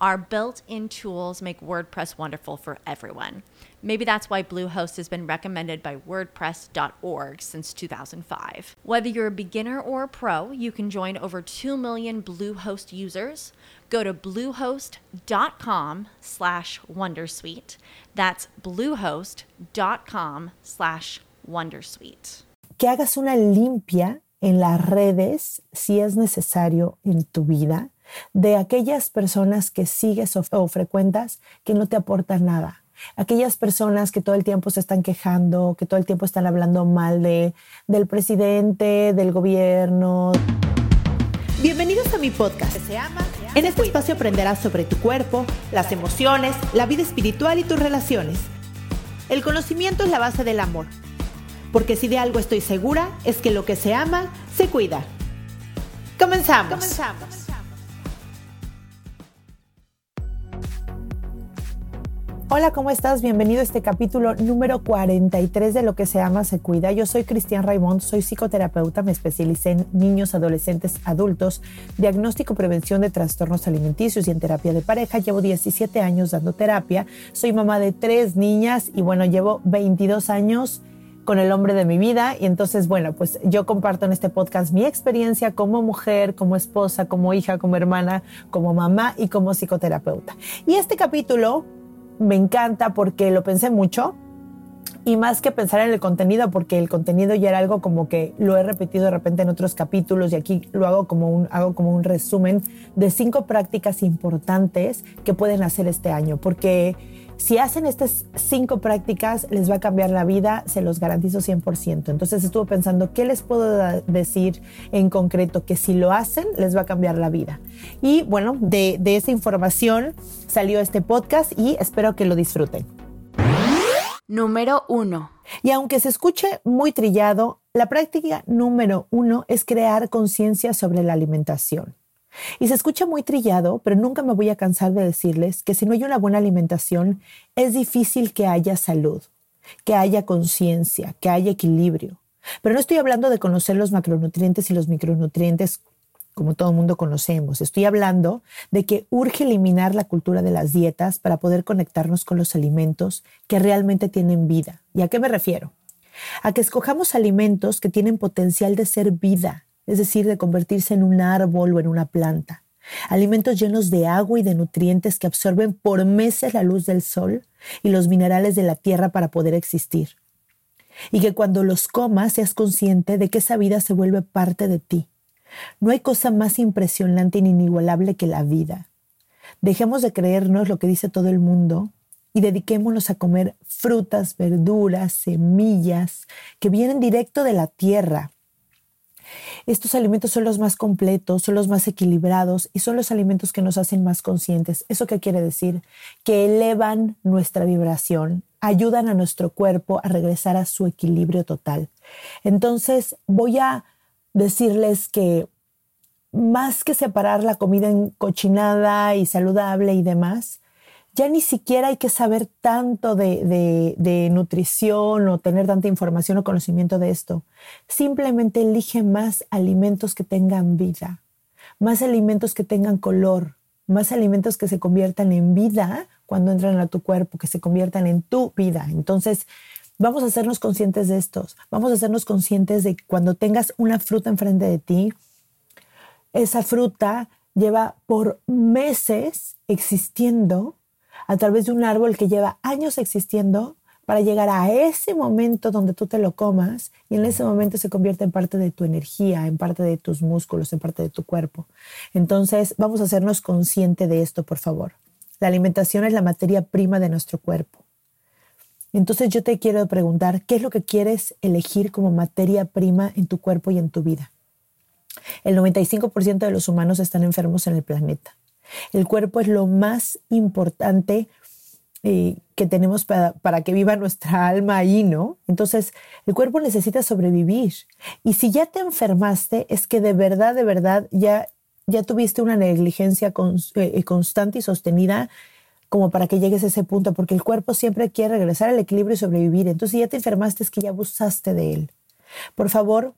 Our built in tools make WordPress wonderful for everyone. Maybe that's why Bluehost has been recommended by WordPress.org since 2005. Whether you're a beginner or a pro, you can join over 2 million Bluehost users. Go to bluehost.com slash Wondersuite. That's bluehost.com slash Wondersuite. Que hagas una limpia en las redes si es necesario en tu vida de aquellas personas que sigues o, o frecuentas que no te aportan nada. Aquellas personas que todo el tiempo se están quejando, que todo el tiempo están hablando mal de, del presidente, del gobierno. Bienvenidos a mi podcast. En este espacio aprenderás sobre tu cuerpo, las emociones, la vida espiritual y tus relaciones. El conocimiento es la base del amor. Porque si de algo estoy segura es que lo que se ama, se cuida. Comenzamos. Comenzamos. Hola, ¿cómo estás? Bienvenido a este capítulo número 43 de Lo que se ama, se cuida. Yo soy Cristian Raimond, soy psicoterapeuta, me especialicé en niños, adolescentes, adultos, diagnóstico, prevención de trastornos alimenticios y en terapia de pareja. Llevo 17 años dando terapia, soy mamá de tres niñas y bueno, llevo 22 años con el hombre de mi vida y entonces bueno, pues yo comparto en este podcast mi experiencia como mujer, como esposa, como hija, como hermana, como mamá y como psicoterapeuta. Y este capítulo me encanta porque lo pensé mucho y más que pensar en el contenido, porque el contenido ya era algo como que lo he repetido de repente en otros capítulos y aquí lo hago como un, hago como un resumen de cinco prácticas importantes que pueden hacer este año, porque si hacen estas cinco prácticas les va a cambiar la vida, se los garantizo 100%. Entonces estuve pensando, ¿qué les puedo decir en concreto que si lo hacen les va a cambiar la vida? Y bueno, de, de esa información salió este podcast y espero que lo disfruten. Número uno. Y aunque se escuche muy trillado, la práctica número uno es crear conciencia sobre la alimentación. Y se escucha muy trillado, pero nunca me voy a cansar de decirles que si no hay una buena alimentación, es difícil que haya salud, que haya conciencia, que haya equilibrio. Pero no estoy hablando de conocer los macronutrientes y los micronutrientes como todo el mundo conocemos. Estoy hablando de que urge eliminar la cultura de las dietas para poder conectarnos con los alimentos que realmente tienen vida. ¿Y a qué me refiero? A que escojamos alimentos que tienen potencial de ser vida, es decir, de convertirse en un árbol o en una planta. Alimentos llenos de agua y de nutrientes que absorben por meses la luz del sol y los minerales de la tierra para poder existir. Y que cuando los comas seas consciente de que esa vida se vuelve parte de ti. No hay cosa más impresionante ni inigualable que la vida. Dejemos de creernos lo que dice todo el mundo y dediquémonos a comer frutas, verduras, semillas que vienen directo de la tierra estos alimentos son los más completos, son los más equilibrados y son los alimentos que nos hacen más conscientes. ¿Eso qué quiere decir? Que elevan nuestra vibración, ayudan a nuestro cuerpo a regresar a su equilibrio total. Entonces voy a decirles que más que separar la comida en cochinada y saludable y demás, ya ni siquiera hay que saber tanto de, nutrición o tener tanta información o conocimiento de esto. Simplemente elige más alimentos que tengan vida, más alimentos que tengan color, más alimentos que se conviertan en vida cuando entran a tu cuerpo, que se conviertan en tu vida. Entonces, vamos a hacernos conscientes de estos. Vamos a hacernos conscientes de que cuando tengas una fruta enfrente de ti, esa fruta lleva por meses existiendo a través de un árbol que lleva años existiendo para llegar a ese momento donde tú te lo comas y en ese momento se convierte en parte de tu energía, en parte de tus músculos, en parte de tu cuerpo. Entonces, vamos a hacernos consciente de esto, por favor. La alimentación es la materia prima de nuestro cuerpo. Entonces yo te quiero preguntar, ¿qué es lo que quieres elegir como materia prima en tu cuerpo y en tu vida? El 95% de los humanos están enfermos en el planeta. El cuerpo es lo más importante eh, que tenemos para, para, que viva nuestra alma ahí, ¿no? Entonces, el cuerpo necesita sobrevivir. Y si ya te enfermaste, es que de verdad, de verdad, ya, ya tuviste una negligencia eh, constante y sostenida como para que llegues a ese punto, porque el cuerpo siempre quiere regresar al equilibrio y sobrevivir. Entonces, si ya te enfermaste, es que ya abusaste de él. Por favor,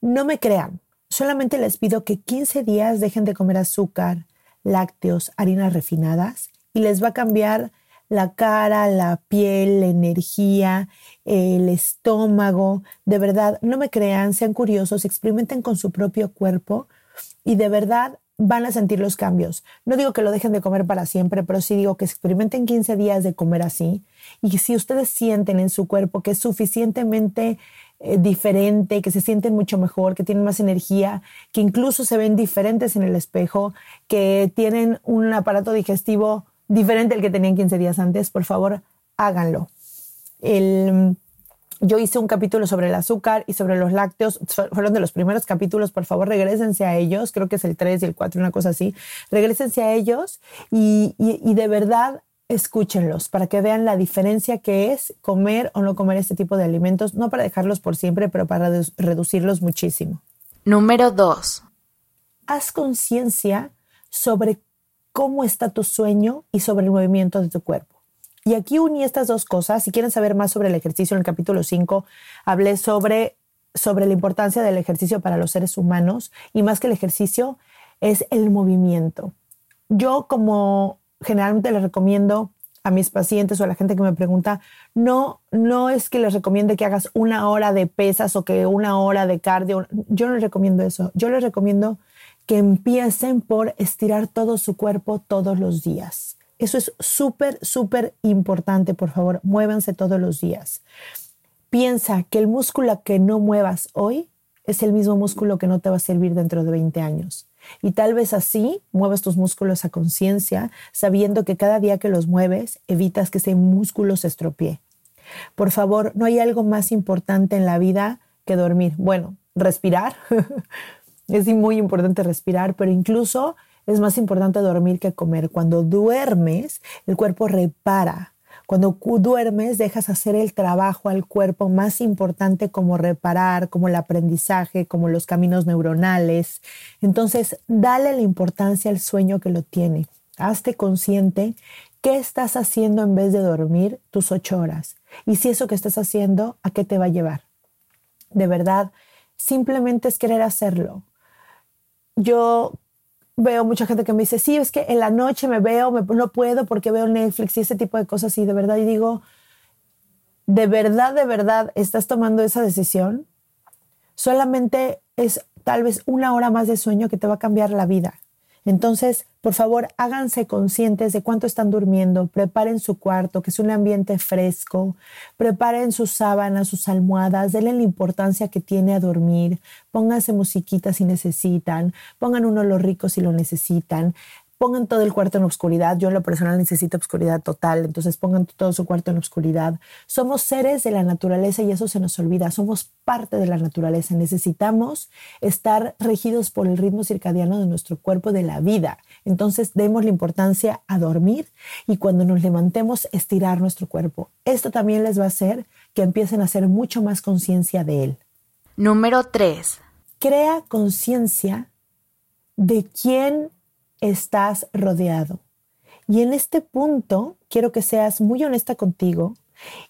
no me crean. Solamente les pido que 15 días dejen de comer azúcar, lácteos, harinas refinadas y les va a cambiar la cara, la piel, la energía, el estómago. De verdad, no me crean, sean curiosos, experimenten con su propio cuerpo y de verdad van a sentir los cambios. No digo que lo dejen de comer para siempre, pero sí digo que experimenten 15 días de comer así y si ustedes sienten en su cuerpo que es suficientemente eh, diferente, que se sienten mucho mejor, que tienen más energía, que incluso se ven diferentes en el espejo, que tienen un aparato digestivo diferente al que tenían 15 días antes, por favor, háganlo. El, yo hice un capítulo sobre el azúcar y sobre los lácteos, fueron de los primeros capítulos, por favor regresense a ellos, creo que es el 3 y el 4, una cosa así, regresense a ellos y, y, de verdad escúchenlos para que vean la diferencia que es comer o no comer este tipo de alimentos, no para dejarlos por siempre, pero para reducirlos muchísimo. Número 2. Haz conciencia sobre cómo está tu sueño y sobre el movimiento de tu cuerpo. Y aquí uní estas dos cosas. Si quieren saber más sobre el ejercicio, en el capítulo 5 hablé sobre, sobre la importancia del ejercicio para los seres humanos y más que el ejercicio es el movimiento. Yo como generalmente les recomiendo a mis pacientes o a la gente que me pregunta, no, no es que les recomiende que hagas una hora de pesas o que una hora de cardio. Yo no les recomiendo eso. Yo les recomiendo que empiecen por estirar todo su cuerpo todos los días. Eso es súper, súper importante. Por favor, muévanse todos los días. Piensa que el músculo que no muevas hoy es el mismo músculo que no te va a servir dentro de 20 años. Y tal vez así muevas tus músculos a conciencia, sabiendo que cada día que los mueves evitas que ese músculo se estropee. Por favor, no hay algo más importante en la vida que dormir. Bueno, respirar. es muy importante respirar, pero incluso es más importante dormir que comer. Cuando duermes, el cuerpo repara. Cuando duermes, dejas hacer el trabajo al cuerpo más importante como reparar, como el aprendizaje, como los caminos neuronales. Entonces, dale la importancia al sueño que lo tiene. Hazte consciente qué estás haciendo en vez de dormir tus ocho horas. Y si eso que estás haciendo, ¿a qué te va a llevar? De verdad, simplemente es querer hacerlo. Yo veo mucha gente que me dice, sí, es que en la noche me veo, no puedo porque veo Netflix y ese tipo de cosas y de verdad y digo, ¿de verdad, de verdad estás tomando esa decisión? Solamente es tal vez una hora más de sueño que te va a cambiar la vida. Entonces, por favor, háganse conscientes de cuánto están durmiendo, preparen su cuarto, que es un ambiente fresco, preparen sus sábanas, sus almohadas, denle la importancia que tiene a dormir, pónganse musiquita si necesitan, pongan un olor rico si lo necesitan, pongan todo el cuarto en oscuridad. Yo en lo personal necesito oscuridad total, entonces pongan todo su cuarto en oscuridad. Somos seres de la naturaleza y eso se nos olvida. Somos parte de la naturaleza. Necesitamos estar regidos por el ritmo circadiano de nuestro cuerpo de la vida. Entonces demos la importancia a dormir y cuando nos levantemos estirar nuestro cuerpo. Esto también les va a hacer que empiecen a hacer mucho más conciencia de él. Número 3. Crea conciencia de quién estás rodeado. Y en este punto quiero que seas muy honesta contigo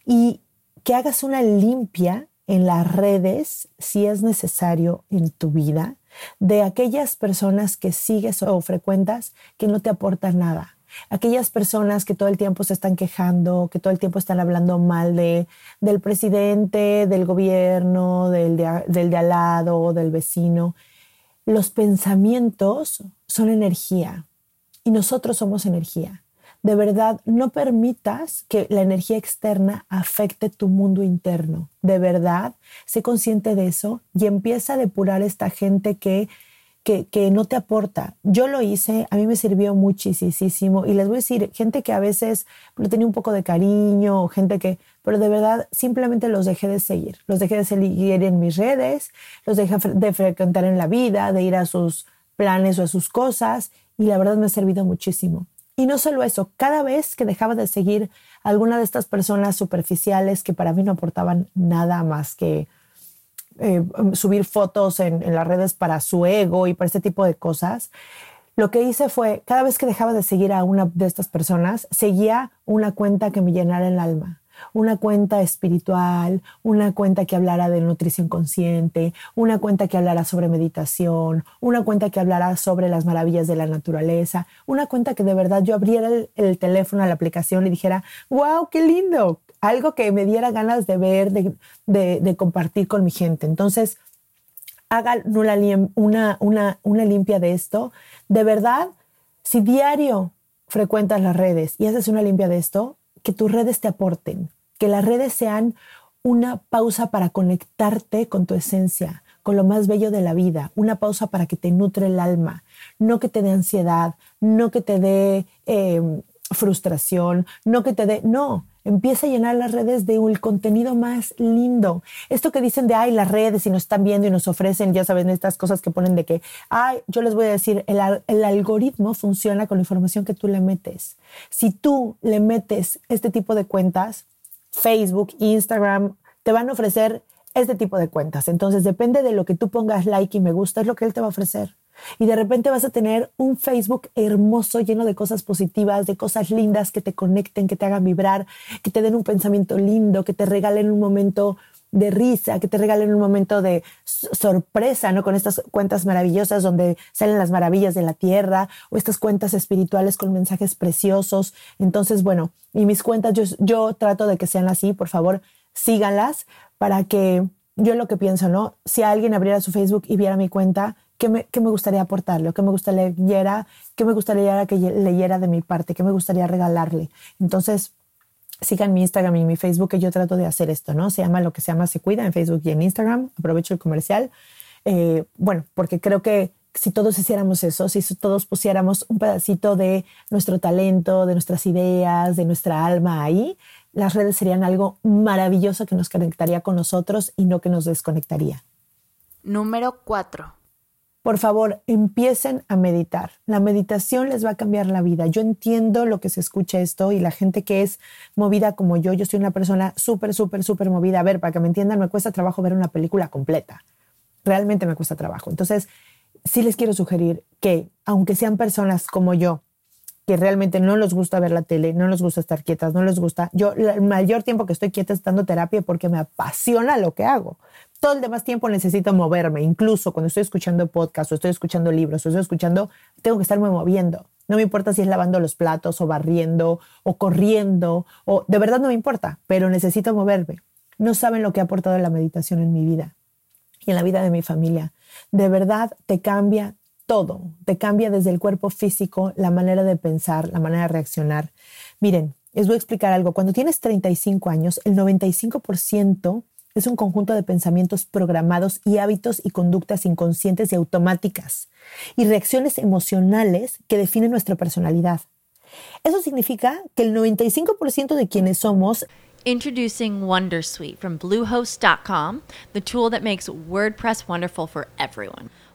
y que hagas una limpia en las redes, si es necesario, en tu vida, de aquellas personas que sigues o frecuentas que no te aportan nada. Aquellas personas que todo el tiempo se están quejando, que todo el tiempo están hablando mal de, del presidente, del gobierno, del del de al lado, del vecino. Los pensamientos son energía y nosotros somos energía. De verdad, no permitas que la energía externa afecte tu mundo interno. De verdad, sé consciente de eso y empieza a depurar esta gente que que, que, no te aporta. Yo lo hice, a mí me sirvió muchísimo y les voy a decir, gente que a veces lo tenía un poco de cariño, gente que, pero de verdad simplemente los dejé de seguir, los dejé de seguir en mis redes, los dejé de frecuentar en la vida, de ir a sus planes o a sus cosas y la verdad me ha servido muchísimo. Y no solo eso, cada vez que dejaba de seguir a alguna de estas personas superficiales que para mí no aportaban nada más que eh, subir fotos en, en las redes para su ego y para este tipo de cosas, lo que hice fue, cada vez que dejaba de seguir a una de estas personas, seguía una cuenta que me llenara el alma una cuenta espiritual, una cuenta que hablara de nutrición consciente, una cuenta que hablara sobre meditación, una cuenta que hablara sobre las maravillas de la naturaleza, una cuenta que de verdad yo abriera el, teléfono a la aplicación y dijera, wow, qué lindo, algo que me diera ganas de ver, de, compartir con mi gente. Entonces, haga una, una, una limpia de esto. De verdad, si diario frecuentas las redes y haces una limpia de esto, que tus redes te aporten, que las redes sean una pausa para conectarte con tu esencia, con lo más bello de la vida, una pausa para que te nutre el alma, no que te dé ansiedad, no que te dé em, frustración, no que te dé, no, empieza a llenar las redes de un contenido más lindo. Esto que dicen de, ay, las redes y nos están viendo y nos ofrecen, ya saben, estas cosas que ponen de que, ay, yo les voy a decir, el, el algoritmo funciona con la información que tú le metes. Si tú le metes este tipo de cuentas, Facebook, Instagram, te van a ofrecer este tipo de cuentas. Entonces, depende de lo que tú pongas like y me gusta, es lo que él te va a ofrecer. Y de repente vas a tener un Facebook hermoso, lleno de cosas positivas, de cosas lindas que te conecten, que te hagan vibrar, que te den un pensamiento lindo, que te regalen un momento de risa, que te regalen un momento de sorpresa, ¿no? Con estas cuentas maravillosas donde salen las maravillas de la tierra o estas cuentas espirituales con mensajes preciosos. Entonces, bueno, y mis cuentas, yo, yo trato de que sean así, por favor, síganlas para que yo lo que pienso, ¿no? Si alguien abriera su Facebook y viera mi cuenta, ¿qué me, gustaría aportarle? ¿Qué me gustaría leyera? ¿Qué me gustaría que leyera de mi parte? ¿Qué me gustaría regalarle? Entonces, sigan mi Instagram y mi Facebook, que yo trato de hacer esto, ¿no? Se llama lo que se llama Se Cuida en Facebook y en Instagram. Aprovecho el comercial. Eh, bueno, porque creo que si todos hiciéramos eso, si todos pusiéramos un pedacito de nuestro talento, de nuestras ideas, de nuestra alma ahí, las redes serían algo maravilloso que nos conectaría con nosotros y no que nos desconectaría. Número 4. Por favor, empiecen a meditar. La meditación les va a cambiar la vida. Yo entiendo lo que se escucha esto y la gente que es movida como yo, yo soy una persona súper, súper, súper movida. A ver, para que me entiendan, me cuesta trabajo ver una película completa. Realmente me cuesta trabajo. Entonces, sí les quiero sugerir que, aunque sean personas como yo, que realmente no les gusta ver la tele, no les gusta estar quietas, no les gusta. Yo el mayor tiempo que estoy quieta estando terapia porque me apasiona lo que hago todo el demás tiempo necesito moverme, incluso cuando estoy escuchando podcast o estoy escuchando libros o estoy escuchando, tengo que estarme moviendo. No me importa si es lavando los platos o barriendo o corriendo o de verdad no me importa, pero necesito moverme. No saben lo que ha aportado la meditación en mi vida y en la vida de mi familia. De verdad te cambia todo, te cambia desde el cuerpo físico, la manera de pensar, la manera de reaccionar. Miren, les voy a explicar algo. Cuando tienes 35 años, el 95% es un conjunto de pensamientos programados y hábitos y conductas inconscientes y automáticas y reacciones emocionales que definen nuestra personalidad. Eso significa que el 95% de quienes somos Introducing Wondersuite from Bluehost.com, the tool that makes WordPress wonderful for everyone.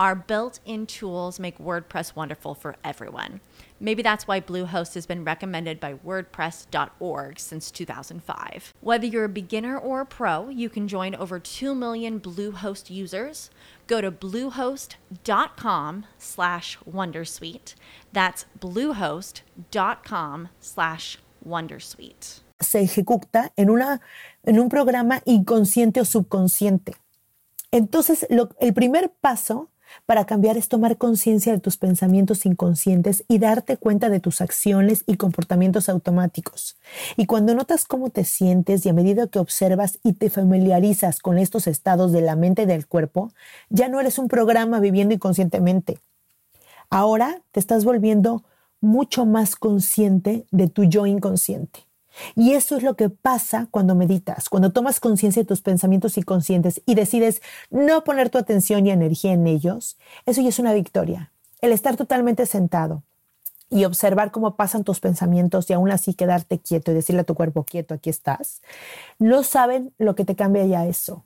our built in tools make WordPress wonderful for everyone. Maybe that's why Bluehost has been recommended by WordPress.org since 2005. Whether you're a beginner or a pro, you can join over 2 million Bluehost users. Go to bluehost.com slash wondersuite. That's bluehost.com slash wondersuite. se ejecuta en, una, en un programa inconsciente o subconsciente. Entonces, el primer paso para cambiar es tomar conciencia de tus pensamientos inconscientes y darte cuenta de tus acciones y comportamientos automáticos. Y cuando notas cómo te sientes y a medida que observas y te familiarizas con estos estados de la mente y del cuerpo, ya no eres un programa viviendo inconscientemente. Ahora te estás volviendo mucho más consciente de tu yo inconsciente. Y eso es lo que pasa cuando meditas, cuando tomas conciencia de tus pensamientos inconscientes y decides no poner tu atención y energía en ellos, eso ya es una victoria. El estar totalmente sentado y observar cómo pasan tus pensamientos y aún así quedarte quieto y decirle a tu cuerpo quieto, aquí estás, no saben lo que te cambia ya eso.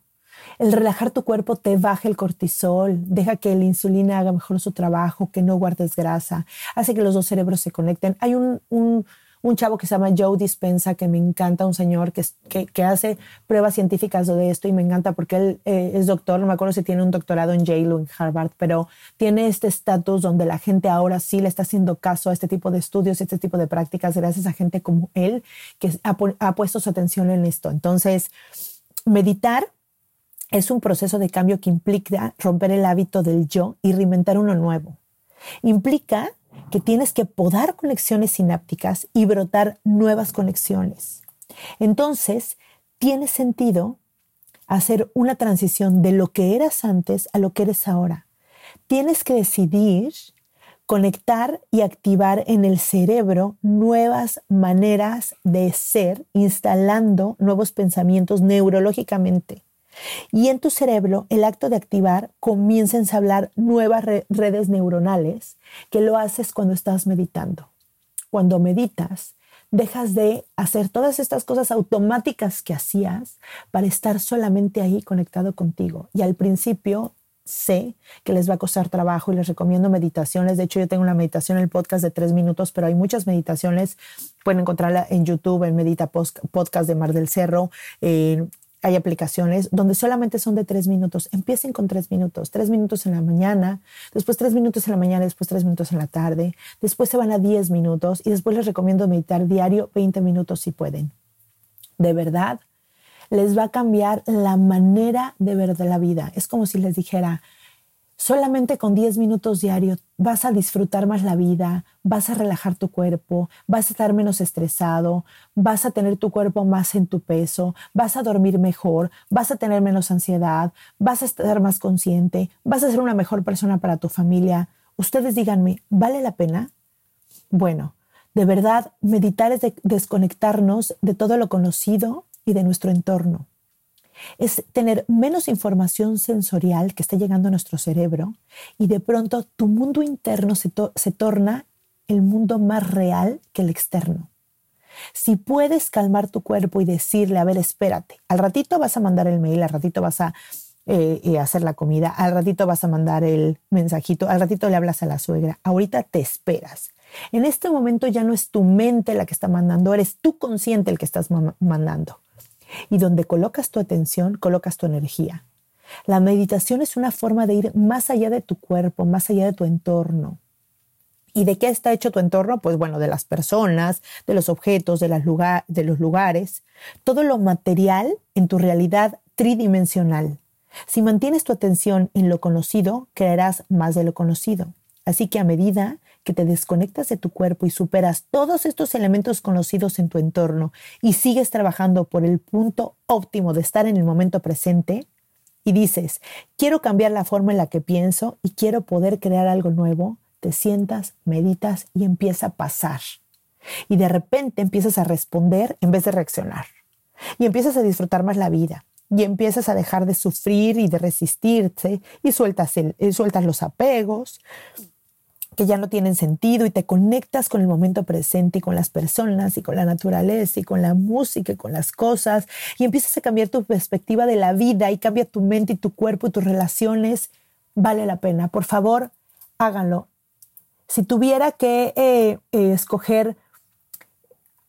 El relajar tu cuerpo te baja el cortisol, deja que la insulina haga mejor su trabajo, que no guardes grasa, hace que los dos cerebros se conecten. Hay un, un, un chavo que se llama Joe Dispensa, que me encanta, un señor que, que, hace pruebas científicas de esto y me encanta porque él eh, es doctor, no me acuerdo si tiene un doctorado en Yale o en Harvard, pero tiene este estatus donde la gente ahora sí le está haciendo caso a este tipo de estudios, este tipo de prácticas, gracias a gente como él que ha, ha puesto su atención en esto. Entonces, meditar es un proceso de cambio que implica romper el hábito del yo y reinventar uno nuevo. Implica que tienes que podar conexiones sinápticas y brotar nuevas conexiones. Entonces, tiene sentido hacer una transición de lo que eras antes a lo que eres ahora. Tienes que decidir conectar y activar en el cerebro nuevas maneras de ser, instalando nuevos pensamientos neurológicamente. Y en tu cerebro, el acto de activar comienza a ensablar nuevas redes neuronales que lo haces cuando estás meditando. Cuando meditas, dejas de hacer todas estas cosas automáticas que hacías para estar solamente ahí conectado contigo. Y al principio sé que les va a costar trabajo y les recomiendo meditaciones. De hecho, yo tengo una meditación en el podcast de tres minutos, pero hay muchas meditaciones. Pueden encontrarla en YouTube, en Medita Podcast de Mar del Cerro. Hay aplicaciones donde solamente son de tres minutos. Empiecen con tres minutos. Tres minutos en la mañana, después tres minutos en la mañana, después tres minutos en la tarde. Después se van a diez minutos y después les recomiendo meditar diario 20 minutos si pueden. De verdad, les va a cambiar la manera de ver de la vida. Es como si les dijera, Solamente con 10 minutos diarios vas a disfrutar más la vida, vas a relajar tu cuerpo, vas a estar menos estresado, vas a tener tu cuerpo más en tu peso, vas a dormir mejor, vas a tener menos ansiedad, vas a estar más consciente, vas a ser una mejor persona para tu familia. Ustedes díganme, ¿vale la pena? Bueno, de verdad, meditar es desconectarnos de todo lo conocido y de nuestro entorno es tener menos información sensorial que está llegando a nuestro cerebro y de pronto tu mundo interno se, torna el mundo más real que el externo. Si puedes calmar tu cuerpo y decirle, a ver, espérate, al ratito vas a mandar el mail, al ratito vas a eh, eh, hacer la comida, al ratito vas a mandar el mensajito, al ratito le hablas a la suegra, ahorita te esperas. En este momento ya no es tu mente la que está mandando, eres tú consciente el que estás mandando. Y donde colocas tu atención, colocas tu energía. La meditación es una forma de ir más allá de tu cuerpo, más allá de tu entorno. ¿Y de qué está hecho tu entorno? Pues bueno, de las personas, de los objetos, de, de los lugares, todo lo material en tu realidad tridimensional. Si mantienes tu atención en lo conocido, crearás más de lo conocido. Así que a medida que te desconectas de tu cuerpo y superas todos estos elementos conocidos en tu entorno y sigues trabajando por el punto óptimo de estar en el momento presente y dices, quiero cambiar la forma en la que pienso y quiero poder crear algo nuevo, te sientas, meditas y empieza a pasar. Y de repente empiezas a responder en vez de reaccionar. Y empiezas a disfrutar más la vida y empiezas a dejar de sufrir y de resistirte y sueltas, el, sueltas los apegos que ya no tienen sentido y te conectas con el momento presente y con las personas y con la naturaleza y con la música y con las cosas y empiezas a cambiar tu perspectiva de la vida y cambia tu mente y tu cuerpo y tus relaciones, vale la pena. Por favor, háganlo. Si tuviera que eh, eh, escoger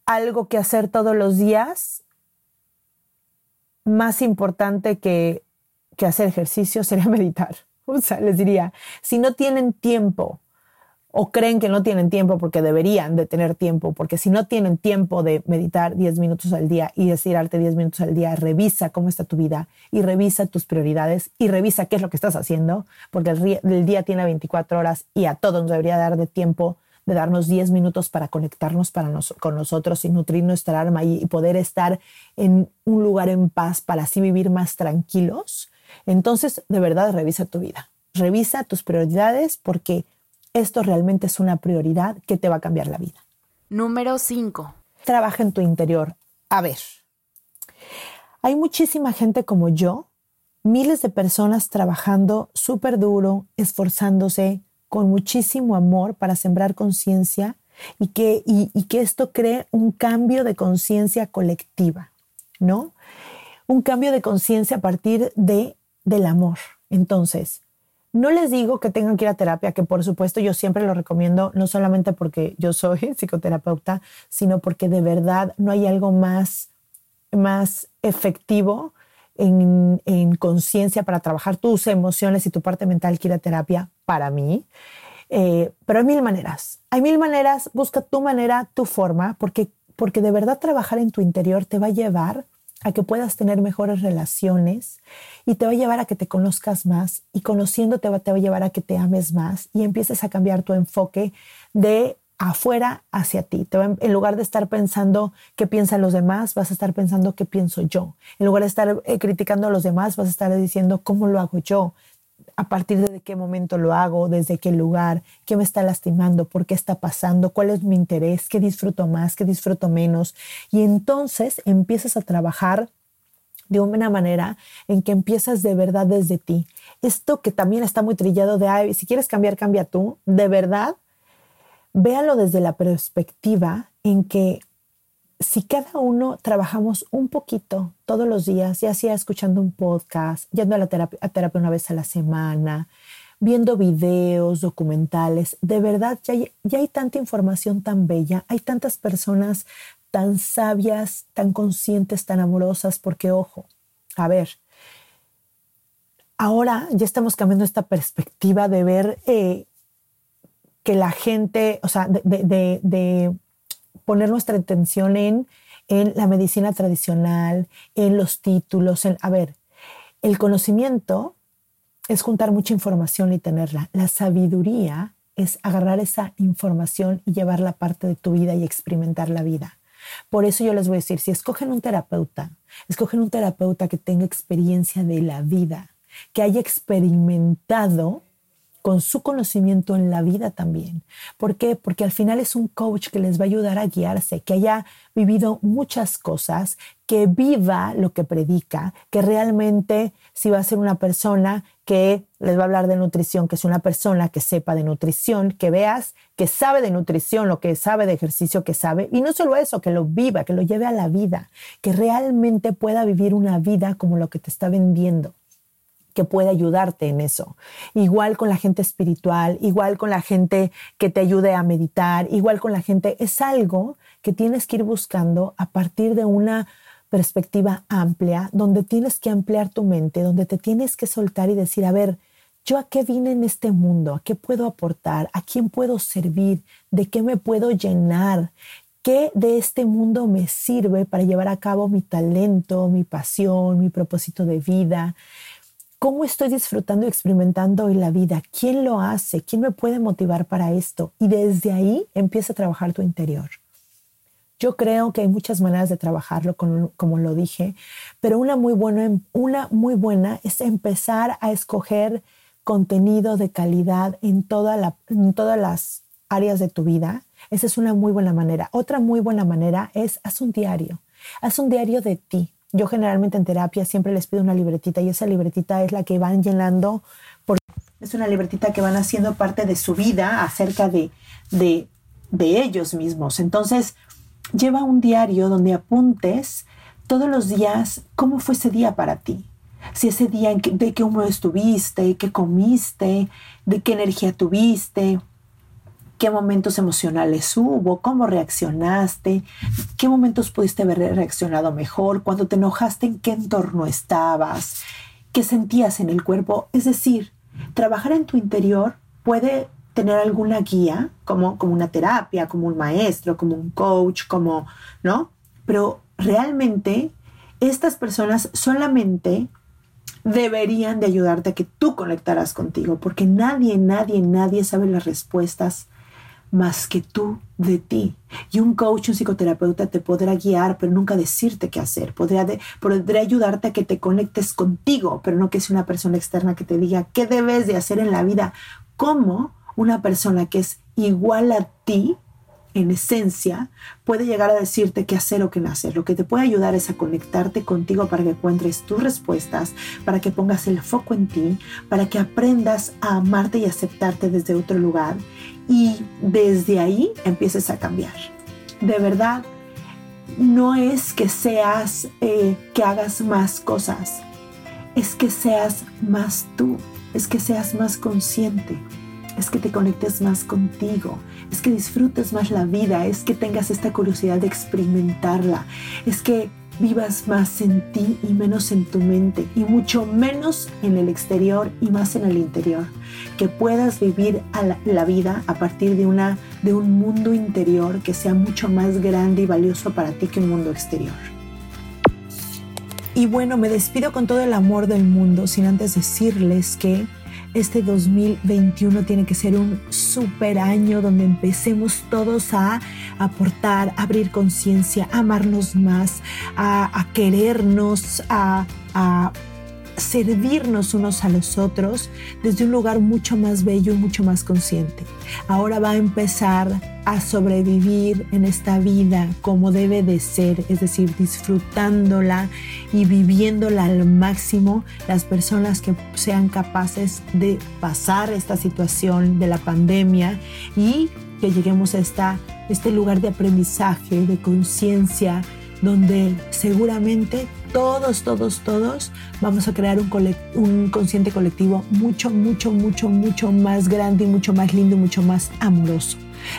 algo que hacer todos los días, más importante que, que hacer ejercicio sería meditar. O sea, les diría, si no tienen tiempo o creen que no tienen tiempo porque deberían de tener tiempo, porque si no tienen tiempo de meditar 10 minutos al día y estirarte 10 minutos al día, revisa cómo está tu vida y revisa tus prioridades y revisa qué es lo que estás haciendo, porque el, día tiene 24 horas y a todos nos debería dar de tiempo de darnos 10 minutos para conectarnos para con nosotros y nutrir nuestra alma y, y poder estar en un lugar en paz para así vivir más tranquilos. Entonces, de verdad, revisa tu vida. Revisa tus prioridades porque esto realmente es una prioridad que te va a cambiar la vida. Número 5. Trabaja en tu interior. A ver, hay muchísima gente como yo, miles de personas trabajando súper duro, esforzándose con muchísimo amor para sembrar conciencia y que, y, que esto cree un cambio de conciencia colectiva, ¿no? Un cambio de conciencia a partir de, del amor. Entonces, no les digo que tengan que ir a terapia, que por supuesto yo siempre lo recomiendo, no solamente porque yo soy psicoterapeuta, sino porque de verdad no hay algo más, más efectivo en, conciencia para trabajar tus emociones y tu parte mental que ir a terapia para mí. Eh, pero hay mil maneras. Hay mil maneras, busca tu manera, tu forma, porque, porque de verdad trabajar en tu interior te va a llevar a que puedas tener mejores relaciones y te va a llevar a que te conozcas más y conociéndote te va a llevar a que te ames más y empieces a cambiar tu enfoque de afuera hacia ti. en lugar de estar pensando qué piensan los demás, vas a estar pensando qué pienso yo. En lugar de estar eh, criticando a los demás, vas a estar diciendo cómo lo hago yo a partir de qué momento lo hago, desde qué lugar, qué me está lastimando, por qué está pasando, cuál es mi interés, qué disfruto más, qué disfruto menos. Y entonces empiezas a trabajar de una manera en que empiezas de verdad desde ti. Esto que también está muy trillado de, Ay, si quieres cambiar, cambia tú, de verdad, véalo desde la perspectiva en que si cada uno trabajamos un poquito todos los días, ya sea escuchando un podcast, yendo a la terapia, una vez a la semana, viendo videos, documentales, de verdad ya hay, ya hay tanta información tan bella, hay tantas personas tan sabias, tan conscientes, tan amorosas, porque ojo, a ver, ahora ya estamos cambiando esta perspectiva de ver eh, que la gente, o sea, de poner nuestra atención en, en la medicina tradicional, en los títulos, en, a ver, el conocimiento es juntar mucha información y tenerla. La sabiduría es agarrar esa información y llevarla parte de tu vida y experimentar la vida. Por eso yo les voy a decir, si escogen un terapeuta, escogen un terapeuta que tenga experiencia de la vida, que haya experimentado con su conocimiento en la vida también. ¿Por qué? Porque al final es un coach que les va a ayudar a guiarse, que haya vivido muchas cosas, que viva lo que predica, que realmente si va a ser una persona que les va a hablar de nutrición, que es una persona que sepa de nutrición, que veas que sabe de nutrición, lo que sabe de ejercicio, que sabe, y no solo eso, que lo viva, que lo lleve a la vida, que realmente pueda vivir una vida como lo que te está vendiendo que puede ayudarte en eso. Igual con la gente espiritual, igual con la gente que te ayude a meditar, igual con la gente, es algo que tienes que ir buscando a partir de una perspectiva amplia, donde tienes que ampliar tu mente, donde te tienes que soltar y decir, a ver, ¿yo a qué vine en este mundo? ¿A qué puedo aportar? ¿A quién puedo servir? ¿De qué me puedo llenar? ¿Qué de este mundo me sirve para llevar a cabo mi talento, mi pasión, mi propósito de vida? ¿Cómo estoy disfrutando y experimentando hoy la vida? ¿Quién lo hace? ¿Quién me puede motivar para esto? Y desde ahí empieza a trabajar tu interior. Yo creo que hay muchas maneras de trabajarlo, como, lo dije, pero una muy, buena, una muy buena es empezar a escoger contenido de calidad en, toda en todas las áreas de tu vida. Esa es una muy buena manera. Otra muy buena manera es haz un diario. Haz un diario de ti. Yo generalmente en terapia siempre les pido una libretita y esa libretita es la que van llenando. Porque es una libretita que van haciendo parte de su vida acerca de, de, de ellos mismos. Entonces, lleva un diario donde apuntes todos los días cómo fue ese día para ti. Si ese día, de qué humor estuviste, qué comiste, de qué energía tuviste, qué momentos emocionales hubo, cómo reaccionaste, qué momentos pudiste haber reaccionado mejor, cuando te enojaste, en qué entorno estabas, qué sentías en el cuerpo. Es decir, trabajar en tu interior puede tener alguna guía, como, como una terapia, como un maestro, como un coach, como, ¿no? Pero realmente estas personas solamente deberían de ayudarte a que tú conectaras contigo, porque nadie, nadie, nadie sabe las respuestas más que tú de ti. Y un coach, un psicoterapeuta te podrá guiar, pero nunca decirte qué hacer. Podrá, podrá ayudarte a que te conectes contigo, pero no que sea una persona externa que te diga qué debes de hacer en la vida. ¿Cómo una persona que es igual a ti en esencia, puede llegar a decirte qué hacer o qué no hacer. Lo que te puede ayudar es a conectarte contigo para que encuentres tus respuestas, para que pongas el foco en ti, para que aprendas a amarte y aceptarte desde otro lugar y desde ahí empieces a cambiar. De verdad, no es que seas, eh, que hagas más cosas, es que seas más tú, es que seas más consciente, es que te conectes más contigo, es que disfrutes más la vida, es que tengas esta curiosidad de experimentarla, es que vivas más en ti y menos en tu mente y mucho menos en el exterior y más en el interior. Que puedas vivir la, vida a partir de, una, de un mundo interior que sea mucho más grande y valioso para ti que un mundo exterior. Y bueno, me despido con todo el amor del mundo sin antes decirles que este 2021 tiene que ser un super año donde empecemos todos a aportar, a abrir conciencia, amarnos más, a, querernos, a servirnos unos a los otros desde un lugar mucho más bello y mucho más consciente. Ahora va a empezar a sobrevivir en esta vida como debe de ser, es decir, disfrutándola y viviéndola al máximo las personas que sean capaces de pasar esta situación de la pandemia y que lleguemos a esta, este lugar de aprendizaje, de conciencia, donde seguramente todos, todos, todos vamos a crear un, un consciente colectivo mucho, mucho, mucho, mucho más grande y mucho más lindo y mucho más amoroso.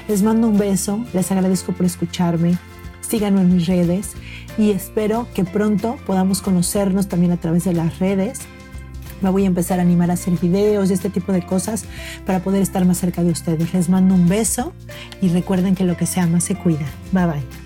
Les mando un beso, les agradezco por escucharme, síganme en mis redes y espero que pronto podamos conocernos también a través de las redes. Me voy a empezar a animar a hacer videos y este tipo de cosas para poder estar más cerca de ustedes. Les mando un beso y recuerden que lo que se ama se cuida. Bye bye.